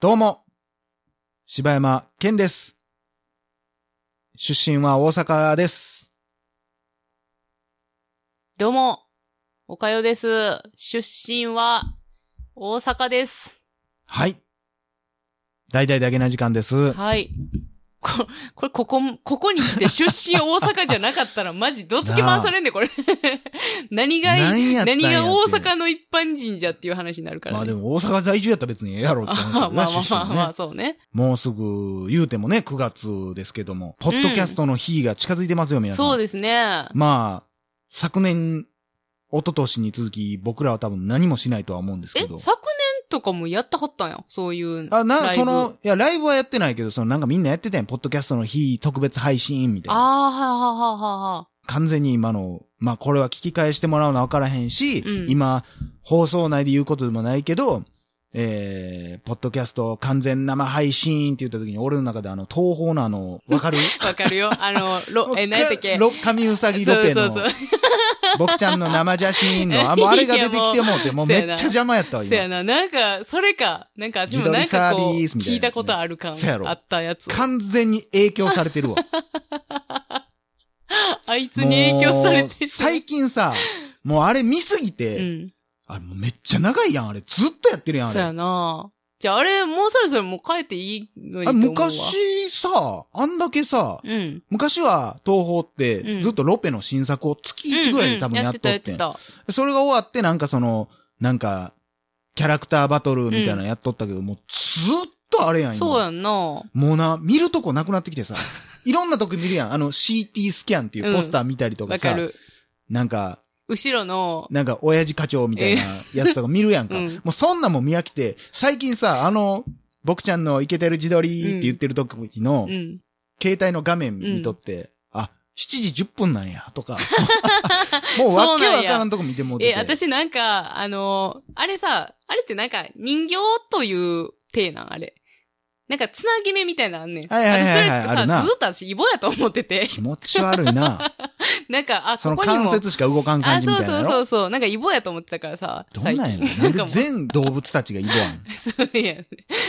どうも、柴山健です。出身は大阪です。どうも、おかよです。出身は、大阪です。はい。大々だけな時間です。はい。こ これ、ここ、ここに来て出身大阪じゃなかったら、マジどつき回されんで、これ。何がいい何が大阪の一般人じゃっていう話になるから、ね。まあでも大阪在住やったら別にええやろって話だあよなまあまあまあまあ。そうね。もうすぐ言うてもね、9月ですけども、ポッドキャストの日が近づいてますよ、皆さん。そうですね。まあ、昨年、一昨年に続き、僕らは多分何もしないとは思うんですえけど、。昨年とかもやったはったんや。そういう。あ、な、その、いや、ライブはやってないけど、そのなんかみんなやってたやん。ポッドキャストの日特別配信みたいな。ああ、はあはあはあはあ。完全に今の、まあこれは聞き返してもらうのは分からへんし、うん今、放送内で言うことでもないけど、えー、ポッドキャスト完全生配信って言った時に俺の中であの、東方のあの、わかる？わかるよ。あの、ろ、え、何やったっけ？うさぎロペの、そうそうそう。僕ちゃんの生写真の、あ、もうあれが出てきてもうて、もうめっちゃ邪魔やったわ、今。そやな、なんか、それか、なんか、私もな聞いたことある感そやろあったやつ。完全に影響されてるわ。あいつに影響されてる。最近さ、もうあれ見すぎうて、ん。あれもうめっちゃ長いやん、あれ。ずっとやってるやん、あれ。そうやな。じゃあ、あれ、もうそろそろもう変えていいのにあと思うわ。昔さ、あんだけさ、うん。昔は東宝ってうんずっとロペの新作を月1ぐらいで多分やっとってん。うんうんやってそれが終わってなんかその、なんか、キャラクターバトルみたいなのやっとったけど、もうずっとあれやん、そうやんな。もうな、見るとこなくなってきてさ、いろんなとこ見るやん。あの CT スキャンっていうポスター見たりとかさ、わかる。なんか、後ろの、なんか、親父課長みたいなやつとか見るやんか。うんもうそんなもん見飽きて、最近さ、あの、僕ちゃんのイケてる自撮りって言ってる時の、うん。携帯の画面見とって、あ、7時10分なんや、とか。もうわけわからんとこ見てもうてて。え、私なんか、あの、あれさ、あれってなんか、人形という体なん、あれ。なんか、つなぎ目みたいなのあんねん。はいはいはいはいあずっと私、イボやと思ってて。気持ち悪いな。なんか、あ、その。関節しか動かん感あ、そうそうじみたいなのそうそう。なんかイボやと思ってたからさ。どんなんやねん。最近なんで全動物たちがイボあん そういや、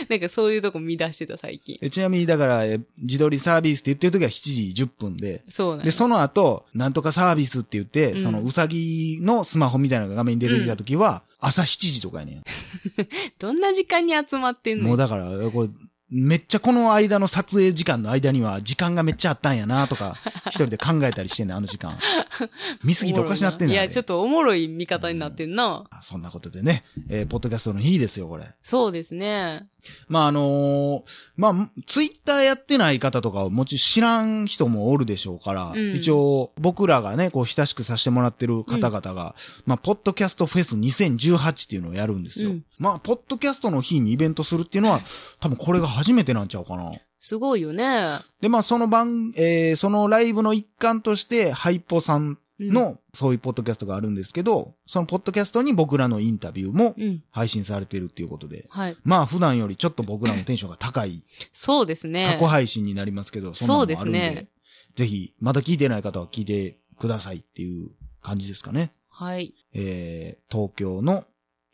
なんかそういうとこ見出してた最近。えちなみに、だから、え自撮りサービスって言ってる時は7時10分で、そうなんやで、その後、なんとかサービスって言って、うんそのうさぎのスマホみたいなのが画面に出てきた時は、朝7時とかやね どんな時間に集まってんん。のもうだから、これ、めっちゃこの間の撮影時間の間には時間がめっちゃあったんやなとか、一人で考えたりしてんねん、あの時間。見すぎておかしなってんねん。いや、ちょっと。とおもろい見方になってんな。そんなことでね、えーポッドキャストの日ですよ、これ。そうですね。まあ、あのーまあ、ツイッターやってない方とかはもちろん知らん人もおるでしょうから、うん一応僕らがね、こう親しくさせてもらってる方々が、まあ、ポッドキャストフェス2018っていうのをやるんですよ。うんまあ、ポッドキャストの日にイベントするっていうのは、多分これが初めてなんちゃうかな。すごいよね。で、まあ、その番、えーそのライブの一環として、ハイポさんうん、の、そういうポッドキャストがあるんですけど、そのポッドキャストに僕らのインタビューもうん。配信されてるっていうことで、はい。まあ、普段よりちょっと僕らのテンションが高いそうですね。過去配信になりますけど、そんなのもあるんで、そうですねぜひ、まだ聞いてない方は聞いてくださいっていう感じですかね。はい。えー、東京の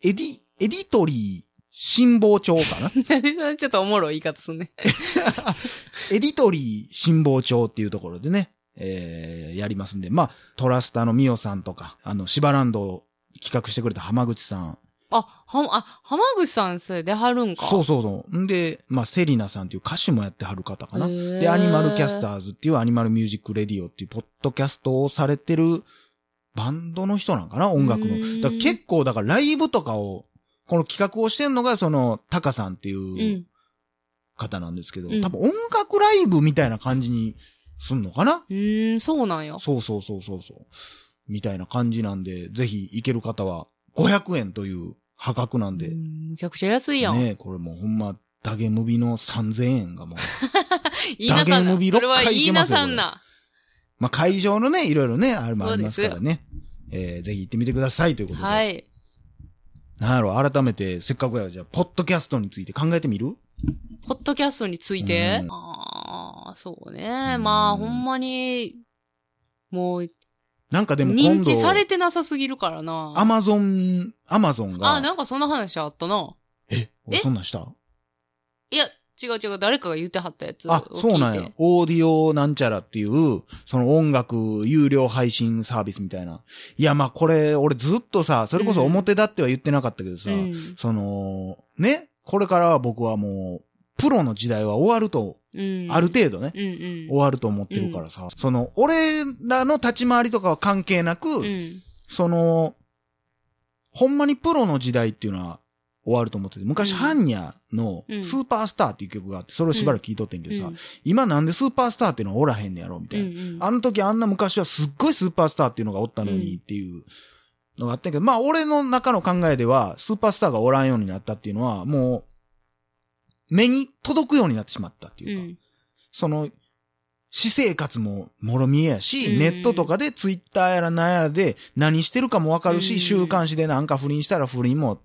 エディ、 EDITORY 神保町かな？ちょっとおもろい言い方すんね。EDITORY 神保町っていうところでね、えー、やりますんで、まあ、トラスタのミオさんとか、あの、シバランドを企画してくれた浜口さん。あ、は、あ、浜口さんそれ出はるんか？そうそうそう。んで、まあ、セリナさんっていう歌手もやってはる方かな。で、 Animal Casters っていう Animal Music Radio っていうポッドキャストをされてるバンドの人なんかな音楽の。だから結構、だからライブとかを、この企画をしてんのが、その、タカさんっていううん方なんですけど、うん多分音楽ライブみたいな感じにすんのかな？うーん、そうなんや。そうそうそうそうそう。みたいな感じなんで、ぜひ行ける方は、500円という破格なんで、うんめちゃくちゃ安いやん。ねこれもうほんま、ダゲムビの3000円がもう。ダゲムビそれは六回言いないけますよさんな。まあ、会場のね、いろいろね、あれもありますからね。えー、ぜひ行ってみてくださいということで。はい。なんやろ、改めて、せっかくやじゃあ、ポッドキャストについて考えてみる？ポッドキャストについて、うん。ああ、そうね。うん。まあ、ほんまに、もう、なんかでも今認知度、されてなさすぎるからな。アマゾン、アマゾンが、あ、なんかそんな話あったな。え、俺そんなんした？いや、違う違う、誰かが言ってはったやつをあ。そうなんや。オーディオなんちゃらっていう、その音楽有料配信サービスみたいな。いや、まあこれ、俺ずっとさ、それこそ表だっては言ってなかったけどさ、うん。その、ね、これからは僕はもう、プロの時代は終わると、うん。ある程度ね、うんうん。終わると思ってるからさ、その、俺らの立ち回りとかは関係なく、うん。その、ほんまにプロの時代っていうのは終わると思ってて、昔、うん。ハンニャのうん。スーパースターっていう曲があって、それをしばらく聴いとってんけどさ、うん。今なんでスーパースターっていうのはおらへんねやろみたいな。うんあの時あんな昔はすっごいスーパースターっていうのがおったのにっていうのがあったんやけど、まあ俺の中の考えでは、スーパースターがおらんようになったっていうのは、もう、目に届くようになってしまったっていうか、うん。その、私生活ももろ見えやし、うん。ネットとかでツイッターやらなんやらで何してるかもわかるし、うん。週刊誌でなんか不倫したら不倫も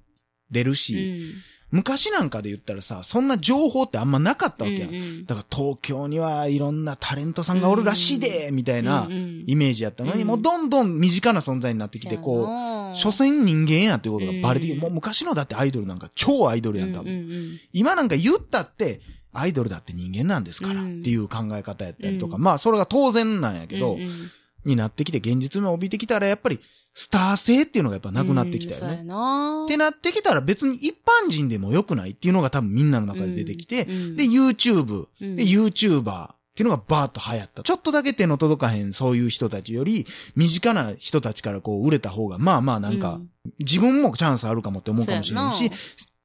出るうし、ん。昔なんかで言ったらさ、そんな情報ってあんまなかったわけやん。うんだから東京にはいろんなタレントさんがおるらしいで、みたいなうんうん。イメージやったのに、うん。もうどんどん身近な存在になってきて、こう、う所詮人間やっていうことがバレてきて、うん。もう昔のだってアイドルなんか超アイドルやん、多分。うんうん。今なんか言ったって、アイドルだって人間なんですから、うん。っていう考え方やったりとか、うん。まあそれが当然なんやけど、うんうんになってきて現実味を帯びてきたらやっぱりスター性っていうのがやっぱなくなってきたよね。なってなってきたら別に一般人でも良くないっていうのが多分みんなの中で出てきて、うんで、YouTube、うんで、YouTuber っていうのがバーッと流行った。ちょっとだけ手の届かへんそういう人たちより、身近な人たちからこう売れた方が、まあまあなんか、自分もチャンスあるかもって思うかもしれんしそうやな、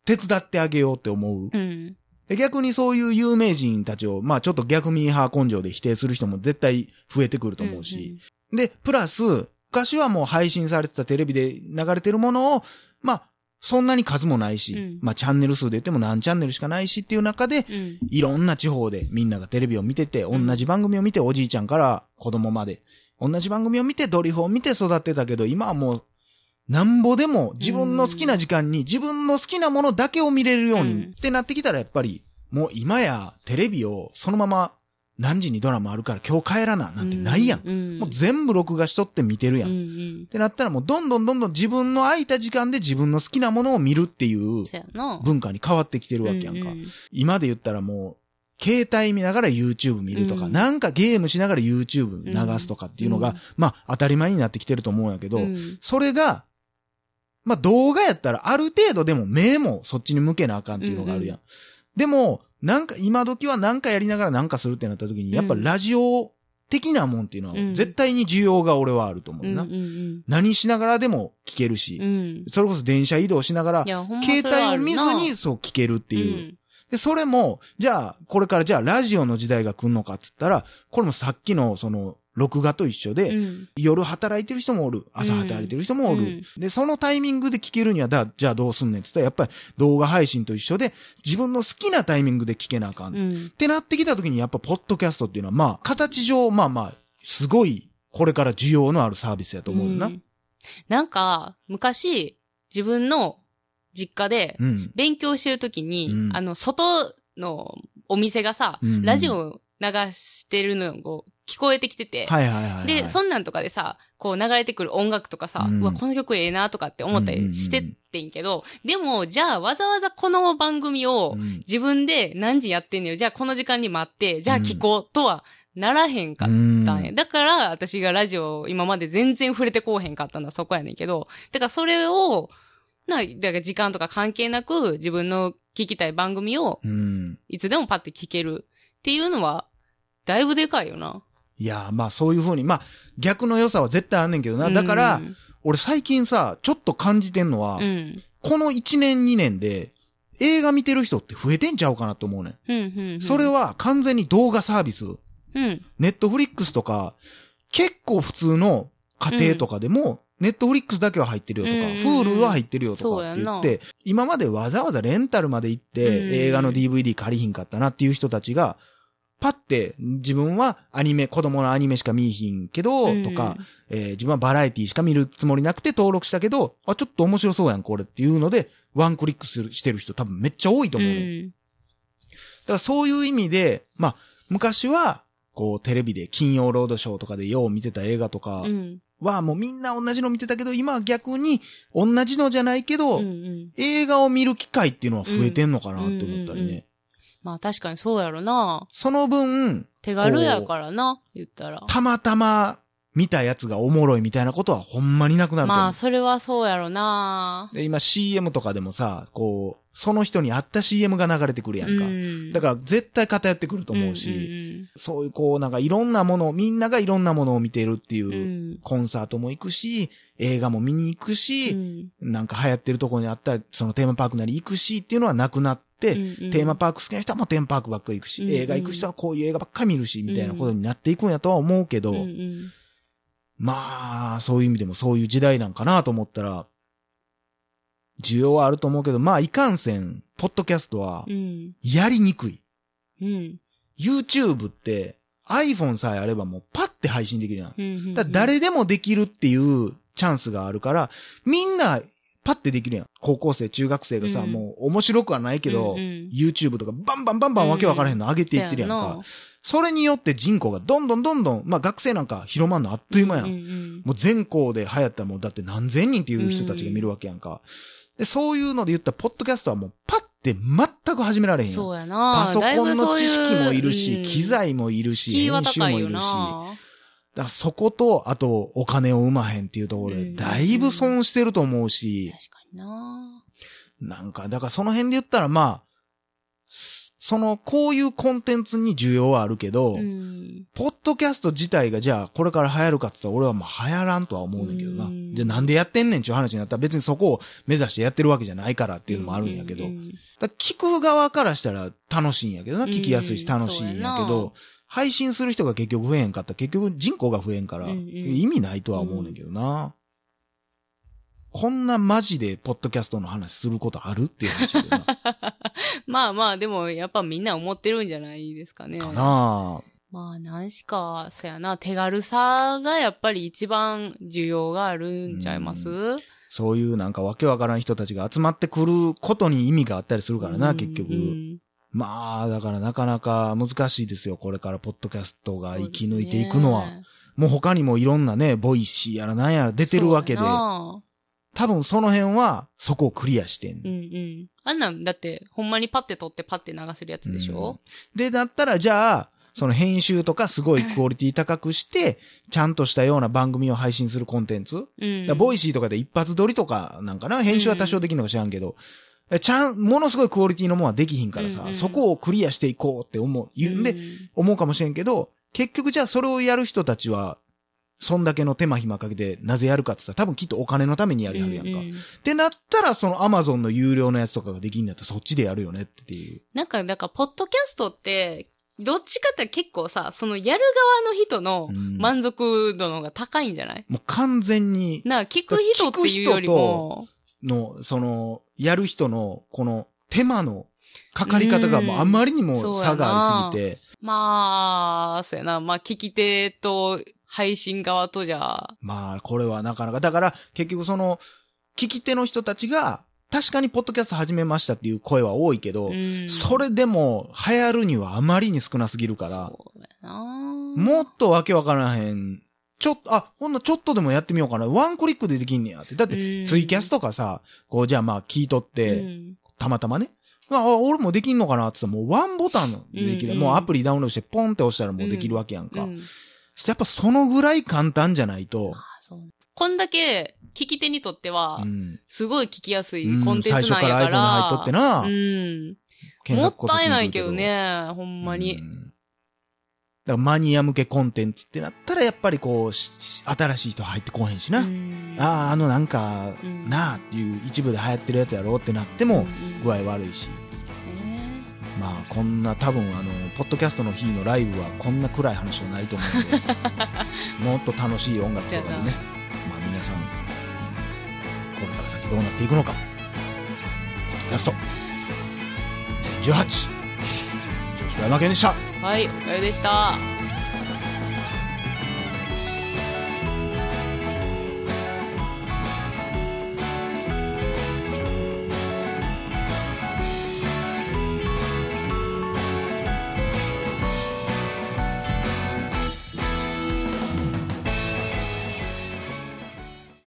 手伝ってあげようって思う。逆にそういう有名人たちを、まあちょっと逆ミーハー根性で否定する人も絶対増えてくると思うし。で、プラス、昔はもう配信されてたテレビで流れてるものを、まあ、そんなに数もないし、うんまあチャンネル数で言っても何チャンネルしかないしっていう中で、うんうん。いろんな地方でみんながテレビを見てて、同んじ番組を見ておじいちゃんから子供まで、同じ番組を見てドリフを見て育ってたけど、今はもう、なんぼでも自分の好きな時間に自分の好きなものだけを見れるように、うんってなってきたらやっぱり、もう今やテレビをそのまま何時にドラマあるから今日帰らななんてないやん。うん。もう全部録画しとって見てるやん。うんっうん。てなったらもうどんどんどんどん自分の空いた時間で自分の好きなものを見るっていう。文化に変わってきてるわけやんか。今で言ったらもう、携帯見ながら YouTube 見るとか、うんなんかゲームしながら YouTube 流すとかっていうのが、うんまあ当たり前になってきてると思うんやけど、うんそれが、まあ動画やったらある程度でも目もそっちに向けなあかんっていうのがあるやん。うんでも、なんか今時はなんかやりながらなんかするってなった時に、やっぱラジオ的なもんっていうのはうん絶対に需要が俺はあると思うな。うんうん何しながらでも聞けるし、うん。うん。それこそ電車移動しながら携帯を見ずにそう聞けるっていう。うんで、それも、じゃあ、これからじゃあラジオの時代が来るのかっつったら、これもさっきのその、録画と一緒で、うん夜働いてる人もおる、朝働いてる人もおる。うんで、そのタイミングで聞けるには、だ、じゃあどうすんねんっつったら、やっぱり動画配信と一緒で、自分の好きなタイミングで聞けなあかん。っうん。てなってきた時に、やっぱ、ポッドキャストっていうのは、まあ、形上、まあまあ、すごい、これから需要のあるサービスやと思うよな。んなんか、昔、自分の実家でうん。勉強してるときに、うんあの、外のお店がさ、うんラジオ流してるのが聞こえてきてて、はいはいはい、はい。で、そんなんとかでさ、こう流れてくる音楽とかさ、ううんわ、この曲ええなとかって思ったりしてってんけど、でも、じゃあわざわざこの番組をうん自分で何時やってんのよ。じゃあこの時間に待って、じゃあ聞こうとはならへんかったんや。うんだから、私がラジオ今まで全然触れてこうへんかったのはそこやねんけど、だからそれを、な、だから時間とか関係なく自分の聞きたい番組をうん。いつでもパッて聞けるっていうのは、だいぶでかいよな。いやー、まあそういうふうに、まあ、逆の良さは絶対あんねんけどな。だから、うん俺最近さ、ちょっと感じてんのは、うん。この1年2年で、映画見てる人って増えてんちゃうかなと思うねん。うん、うんうん。それは完全に動画サービス。うん。ネットフリックスとか、結構普通の家庭とかでも、ネットフリックスだけは入ってるよとか、うんうんうん Hulu は入ってるよとかって言って、今までわざわざレンタルまで行って、うん映画の DVD 借りひんかったなっていう人たちが、パって自分はアニメ、子供のアニメしか見いひんけど、うんとか、えー自分はバラエティしか見るつもりなくて登録したけど、あ、ちょっと面白そうやん、これっていうので、ワンクリックするしてる人多分めっちゃ多いと思うね、うんだからそういう意味で、まあ、昔は、こう、テレビで金曜ロードショーとかでよう見てた映画とかうん。はもうみんな同じの見てたけど、今は逆に同じのじゃないけど、うんうん。映画を見る機会っていうのは増えてんのかなって思ったりね。うんうんうんまあ確かにそうやろな。その分、手軽やからな、言ったら。たまたま見たやつがおもろいみたいなことはほんまになくなると思う。まあ、それはそうやろな。で、今 CM とかでもさ、こう、その人に合った CM が流れてくるやんか。んだから絶対偏ってくると思うし、うんそういうこうなんかいろんなものを、みんながいろんなものを見てるっていう、うんうんコンサートも行くし、映画も見に行くうし、んなんか流行ってるところにあったら、そのテーマパークなり行くしっていうのはなくなって、うんうんテーマパーク好きな人はもうテーマパークばっかり行くし、うんうん映画行く人はこういう映画ばっかり見るし、みたいなことになっていくんやとは思うけど、うんうんまあ、そういう意味でもそういう時代なんかなと思ったら、需要はあると思うけど、まあ、いかんせん、ポッドキャストはう、んやりにくい。うん。YouTube って、iPhone さえあればもうパッて配信できるやん。うんうん。だから誰でもできるっていうチャンスがあるから、みんなパッてできるやん。高校生、中学生がさ、うんもう面白くはないけど、うんうん YouTube とかバンバンバンバンわけわからへんの上げていってるやんか。それによって人口がどんどんどんどん、まあ学生なんか広まんのあっという間やん。うんうんもう全校で流行ったらもうだって何千人っていう人たちが見るわけやんか。で、そういうので言ったら、ポッドキャストはもうパッて全く始められへんやん。そうやな。パソコンの知識もいるし、機材もいるし、敷居は編集も高いるし。だな。からそこと、あと、お金を生まへんっていうところで、うんだいぶ損してると思うし、確かにな。なんか、だからその辺で言ったら、まあ、すその、こういうコンテンツに需要はあるけど、うん。ポッドキャスト自体がじゃあこれから流行るかって言ったら俺はもう流行らんとは思うねんけどな。うんじゃあなんでやってんねんっていう話になったら別にそこを目指してやってるわけじゃないからっていうのもあるんやけど。聞く側からしたら楽しいんやけどな。聞きやすいしうん楽しいんやけど、配信する人が結局増えへんかったら結局人口が増えんから、うんうん意味ないとは思うねんけどな。こんなマジでポッドキャストの話することあるっていう話だよな。まあまあ、でもやっぱみんな思ってるんじゃないですかね。かなまあ、なんしか、そやな、手軽さがやっぱり一番需要があるんちゃいます？そういうなんかわけわからん人たちが集まってくることに意味があったりするからな、うん結局。うんまあ、だからなかなか難しいですよ。これからポッドキャストが生き抜いていくのは。ねもう他にもいろんなね、 Voicy やらなんやら出てるわけで多分その辺はそこをクリアしてんねんうんうん。あんなん、だって、ほんまにパッて撮ってパッて流せるやつでしょ、で、だったらじゃあ、その編集とかすごいクオリティ高くして、ちゃんとしたような番組を配信するコンテンツ、うん。 Voicy とかで一発撮りとかなんかな？編集は多少できるのか知らんけど、えちゃん、ものすごいクオリティのものはできひんからさ、うんうんそこをクリアしていこうって思う。言うん。で、思うかもしれんけど、結局じゃあそれをやる人たちは、そんだけの手間暇かけてなぜやるかって言ったら多分きっとお金のためにやりはるやんか。ううってなったらそのアマゾンの有料のやつとかができんだったらそっちでやるよねっていう。なんか、だから、ポッドキャストって、どっちかって結構さ、そのやる側の人のうん。満足度の方が高いんじゃない、もう完全に。なあ、聞く人っていうよりも、の、その、やる人のこの手間のかかり方がもうあまりにも差がありすぎて、まあ、そうやな。まあ、聞き手と配信側とじゃ、まあこれはなかなか、だから結局その、聞き手の人たちが確かにポッドキャスト始めましたっていう声は多いけど、うん。それでも流行るにはあまりに少なすぎるから。もっとわけわからへん。ちょっと、あ、ほんのちょっとでもやってみようかな。ワンクリックでできんねやって。だって、ツイキャスととかさ、こう、じゃあまあ聞いとって、うんたまたまね。あ、あ俺もできんのかなって言ったらもうワンボタンでできる。うんうんもうアプリダウンロードしてポンって押したらもうできるわけやんか。うんやっぱそのぐらい簡単じゃないとこんだけ、聞き手にとってはう、ん。すごい聞きやすいうんコンテン最初からツなんや iPhone から。に入っとってな。うん。検もったいないけど。ね、ほんまにう。んだからマニア向けコンテンツってなったらやっぱりこう、新しい人入ってこへんしな。うんああ、あのなんか、うんなあっていう一部で流行ってるやつやろうってなっても、具合悪いし。ねまあこんな多分あの、ポッドキャストの日のライブはこんな暗い話はないと思うんで、もっと楽しい音楽とかでね、まあ皆さん、これから先どうなっていくのか。ポッドキャスト、2018、以上柴山健でした。はい、おかゆでした。